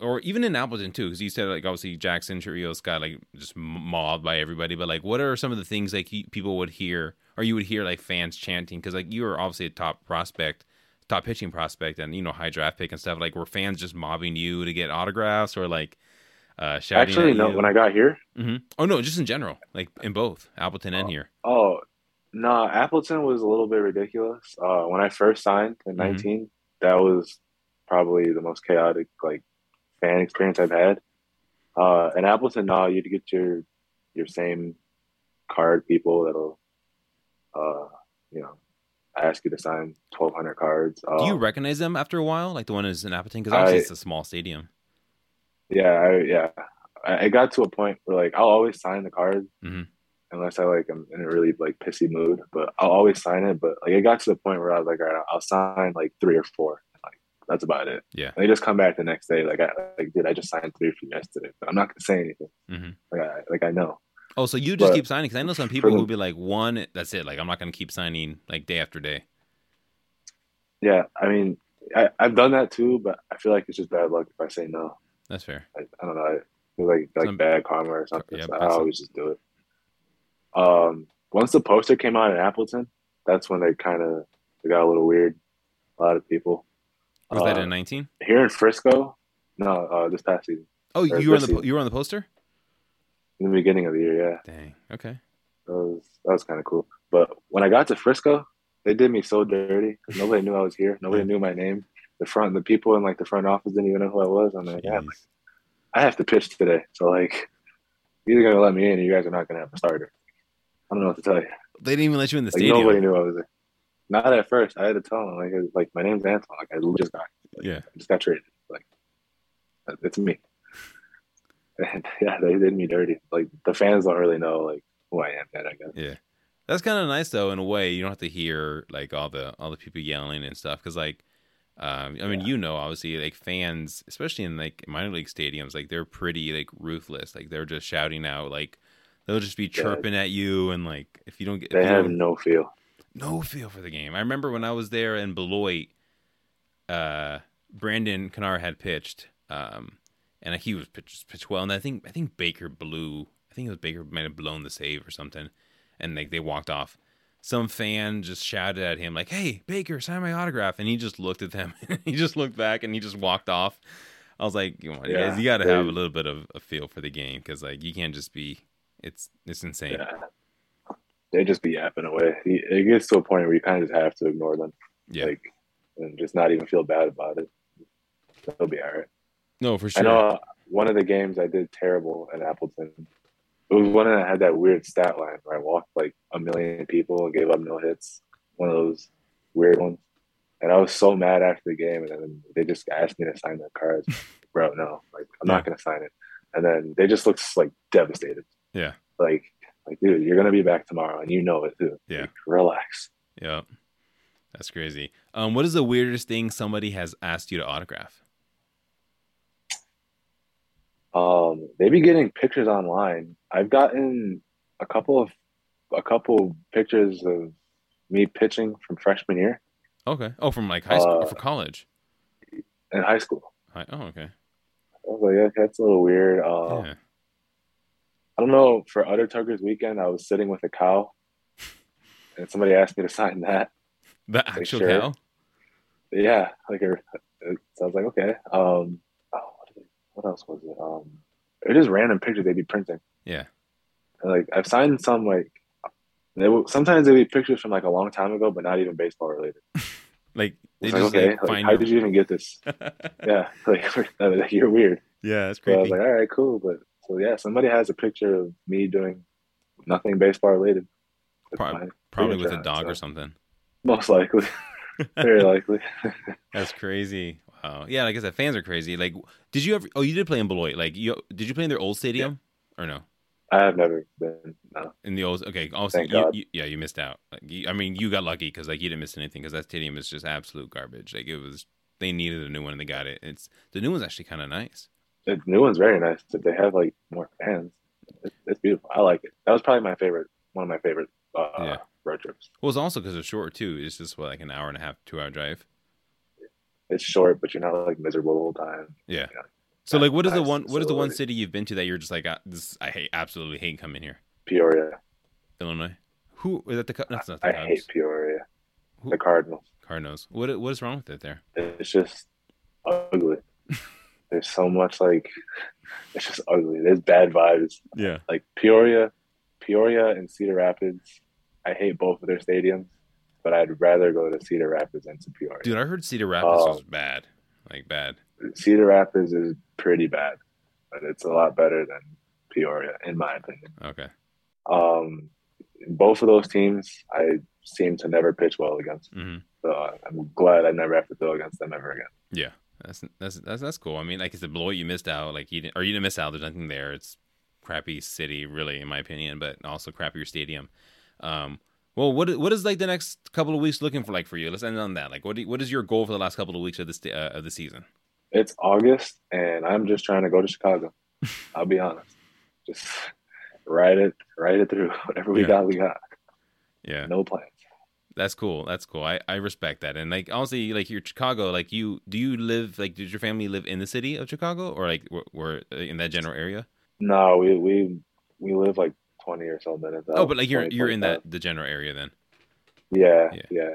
or even in Appleton too, because you said like obviously Jackson Chourio's got like just mobbed by everybody. But like, what are some of the things like people would hear, or you would hear like fans chanting? Because like you are obviously a top prospect. Top pitching prospect and you know high draft pick and stuff like were fans just mobbing you to get autographs or like uh, Actually, no. you? When I got here, Mm-hmm. Oh no, just in general, like in both Appleton and Oh. here. oh no, Appleton was a little bit ridiculous. Uh, when I first signed in Mhm. 19, that was probably the most chaotic like fan experience I've had. Uh, in Appleton, no, you'd get your your same card people that'll, uh, you know, ask you to sign 1,200 cards. Uh, Do you recognize them after a while, like the one is in Appleton? Because obviously I- it's a small stadium. Yeah, I, yeah. I, I got to a point where like I'll always sign the card Mhm. unless I like I'm in a really like pissy mood. But I'll always sign it. But like it got to the point where I was like, all right, I'll sign like three or four. Like that's about it. Yeah. And they just come back the next day like I like dude, I just signed three from yesterday. But I'm not gonna say anything. hmm Like I like I know. Oh, so you just But keep signing? Because I know some people who will be like, one, that's it. Like I'm not going to keep signing like day after day. Yeah, I mean, I, I've done that too, but I feel like it's just bad luck if I say no. That's fair. I, I don't know. I feel like like Some- bad karma or something. Yeah, so I always just do it. Um, once the poster came out in Appleton, that's when they kind of they got a little weird. A lot of people. Was that Uh, in 19? here in Frisco? No, uh, this past season, Oh, or you were on the season. you were on the poster. in the beginning of the year. Yeah, Dang. Okay. that was that was kind of cool. But when I got to Frisco, they did me so dirty because nobody knew I was here. Nobody knew my name. The front, the people in like the front office didn't even know who I was. I'm like, yeah. I have to pitch today, so like, you're either gonna let me in, or you guys are not gonna have a starter. I don't know what to tell you. They didn't even let you in the Like stadium. nobody knew I was there. Not at first. I had to tell them like, was, like my name's Anton. Like I just got, like, Yeah. I just got traded. Like it's me. And yeah, they did me dirty. Like the fans don't really know like who I am yet. I guess. Yeah, that's kind of nice though. In a way, you don't have to hear like all the all the people yelling and stuff. Because like, um, I mean, Yeah. you know, obviously, like fans, especially in like minor league stadiums, like they're pretty like ruthless. Like they're just shouting out. Like they'll just be Yeah. chirping at you, and like if you don't get, They have no feel. no feel for the game. I remember when I was there in Beloit, uh, Brandon Kennard had pitched, um, and he was pitched, pitched well. And I think I think Baker blew. I think it was Baker might have blown the save or something, and like they walked off. Some fan just shouted at him like, "Hey, Baker, sign my autograph!" And he just looked at them. he just looked back and he just walked off. I was like, "Come on, you Yeah, guys, you got to have a little bit of a feel for the game because like you can't just be. It's it's insane. Yeah. They just be yapping away. It gets to a point where you kind of just have to ignore them, Yeah. like, and just not even feel bad about it. They'll be all right. no, for sure. I know one of the games I did terrible at Appleton. It was one that had that weird stat line where I walked like a million people and gave up no hits. One of those weird ones. And I was so mad after the game, and then they just asked me to sign their cards. Bro, no, like I'm not gonna sign it. And then they just looked like devastated. Yeah. Like, like, dude, you're gonna be back tomorrow, and you know it too. Yeah. Like, relax. Yeah. That's crazy. Um, what is the weirdest thing somebody has asked you to autograph? Um, they be getting pictures online. I've gotten a couple of a couple pictures of me pitching from freshman year Okay. Oh, from like high school Uh, for college. in high school. Hi- Oh, okay. I was like, okay, that's a little weird. Uh, Yeah. I don't know. For Udder Tuggers weekend, I was sitting with a cow, and somebody asked me to sign that. The actual sure. cow. Yeah, like it, so I was like, okay. Um, what, did they, what else was it? Um, they're just random pictures they'd be printing. Yeah. And, like I've signed some like they will, sometimes they'd be pictures from like a long time ago, but not even baseball related. Like they like, just okay, like, like, how did you even get this? yeah, like, like, you're weird. yeah, that's So I was like, all right, cool. But so yeah, somebody has a picture of me doing nothing baseball related. That's Prob- fine. Probably with a it, dog or something. Most likely, very likely. That's crazy. Wow. Yeah, like I said, fans are crazy. Like, did you ever? Oh, you did play in Beloit. Like, you did you play in their old stadium or no? I have never been. No. In the old, okay. Also, you, you, yeah, you missed out. Like, you, I mean, you got lucky because like you didn't miss anything because that stadium is just absolute garbage. Like it was, they needed a new one and they got it. It's the new one's actually kind of nice. The new one's very nice. They have like more fans, it's, it's beautiful. I like it. That was probably my favorite. One of my favorite uh, Yeah. road trips. Well, it's also because it's short too. It's just what, like an hour and a half, two hour drive. It's short, but you're not like miserable the whole time. Yeah. Yeah. So like, what is the one? What is the one city you've been to that you're just like, ah, this? I hate, absolutely hate coming here. Peoria. Illinois. Who is that? The that's not the I Cubs. hate Peoria. Who- The Cardinals. Cardinals. What what is wrong with it there? It's just ugly. There's so much like it's just ugly. There's bad vibes. Yeah. Like Peoria, Peoria and Cedar Rapids. I hate both of their stadiums, but I'd rather go to Cedar Rapids than to Peoria. Dude, I heard Cedar Rapids Oh. was bad. Like bad. Cedar Rapids is pretty bad, but it's a lot better than Peoria, in my opinion. Okay. Um, both of those teams, I seem to never pitch well against. Mm-hmm. So uh, I'm glad I never have to throw against them ever again. Yeah. That's that's that's that's cool. I mean, like it's a Beloit, you missed out. Like you didn't, or you didn't miss out. There's nothing there. It's crappy city, really, in my opinion, but also crappier stadium. Um, well, what what is like the next couple of weeks looking for like for you? Let's end on that. Like, what do you- what is your goal for the last couple of weeks of this uh, of the season? It's August, and I'm just trying to go to Chicago. I'll be honest. Just ride it, ride it through. Whatever we Yeah. got, we got. Yeah, No plans. that's cool. That's cool. I, I respect that. And like honestly, like you're Chicago. Like you, do you live like? Did your family live in the city of Chicago or like were, were in that general area? No, we we we live like 20 or so minutes. Oh, but like you're 20, you're in that the general area then. Yeah, Yeah. yeah,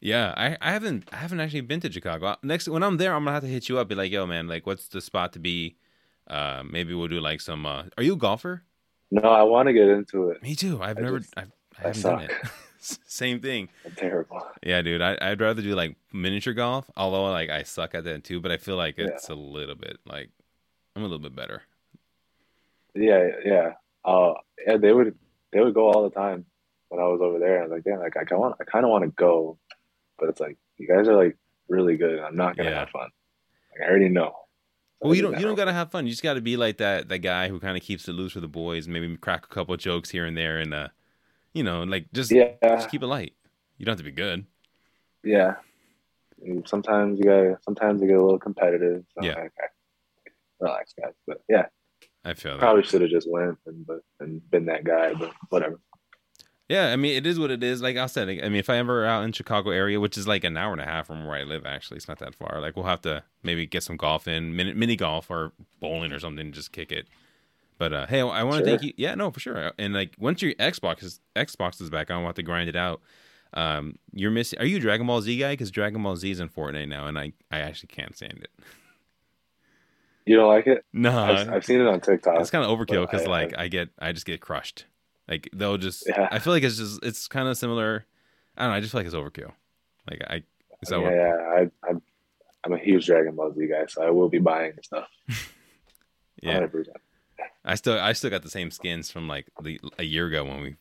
Yeah, I, I haven't I haven't actually been to Chicago. Next when I'm there, I'm gonna have to hit you up. Be like, yo, man, like, what's the spot to be? Uh, maybe we'll do like some. Uh, are you a golfer? No, I want to get into it. Me too. I've I never. just- I've, I I haven't done it. suck. Same thing. I'm terrible. Yeah, dude. I, I'd rather do like miniature golf. Although like I suck at that too, but I feel like Yeah. it's a little bit like I'm a little bit better. Yeah, yeah. Uh, yeah, they would they would go all the time when I was over there. I was like, yeah, like I kind of I kind of want to go, but it's like you guys are like really good. and I'm not gonna Yeah. have fun. Like, I already know. Well, you don't you don't gotta have fun. You just gotta be like that that guy who kind of keeps it loose for the boys. Maybe crack a couple of jokes here and there, and uh, you know, like just Yeah, just keep it light. You don't have to be good. yeah. And Sometimes you gotta. Sometimes you get a little competitive. So Yeah. like, okay, relax, guys. But yeah, I feel that. probably should have just went and but and been that guy. But whatever. Yeah, I mean, it is what it is. Like I said, I mean, if I ever out in Chicago area, which is like an hour and a half from where I live, actually, it's not that far. Like we'll have to maybe get some golf in, mini, mini golf or bowling or something, just kick it. But uh, hey, I want to Sure. thank you. Yeah, no, for sure. And like once your Xbox is Xbox is back, I want to grind it out. Um, you're missing. Are you Dragon Ball Z guy? Because Dragon Ball Z is in Fortnite now, and I I actually can't stand it. You don't like it? No, I've, I've seen it on TikTok. it's kind of overkill because like I get I just get crushed. Like they'll just Yeah. I feel like it's just it's kind of similar. I don't know. I just feel like it's overkill. Like I is that yeah, what, yeah. I, I'm I'm a huge Dragon Ball Z guy, so I will be buying stuff. yeah. 100%. I still I still got the same skins from like the, a year ago when we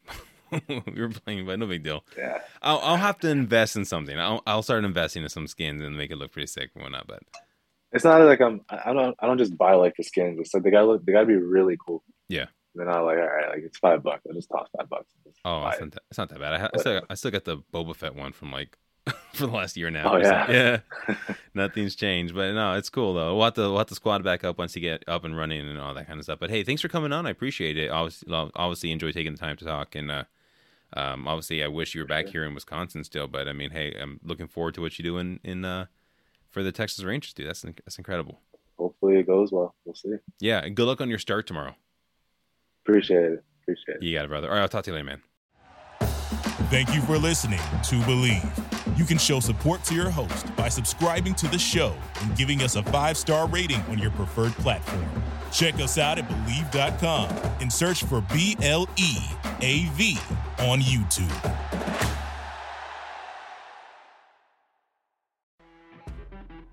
we were playing, but no big deal. Yeah. I'll I'll have to invest in something. I'll I'll start investing in some skins and make it look pretty sick and whatnot. But It's not like I'm. I don't. I don't just buy like the skins. It's like they gotta look. They gotta be really cool. Yeah. Then I'm like, all right, like it's five bucks. I just toss five bucks. oh, it's not that, it's not that bad. I, ha- I still I still got the Boba Fett one from like for the last year now. Oh, yeah. yeah. Nothing's changed, but no, it's cool though. We'll have to we'll have to squad back up once you get up and running and all that kind of stuff. But hey, thanks for coming on. I appreciate it. Obviously, obviously enjoy taking the time to talk. And uh, um, obviously, I wish you were back here in Wisconsin still. But I mean, hey, I'm looking forward to what you do in in uh, for the Texas Rangers, dude. That's that's incredible. Hopefully it goes well. We'll see. Yeah, and good luck on your start tomorrow. Appreciate it. Appreciate it. You got it, brother. All right, I'll talk to you later, man. Thank you for listening to Bleav. You can show support to your host by subscribing to the show and giving us a five star rating on your preferred platform. Check us out at Bleav.com and search for B L E A V on YouTube.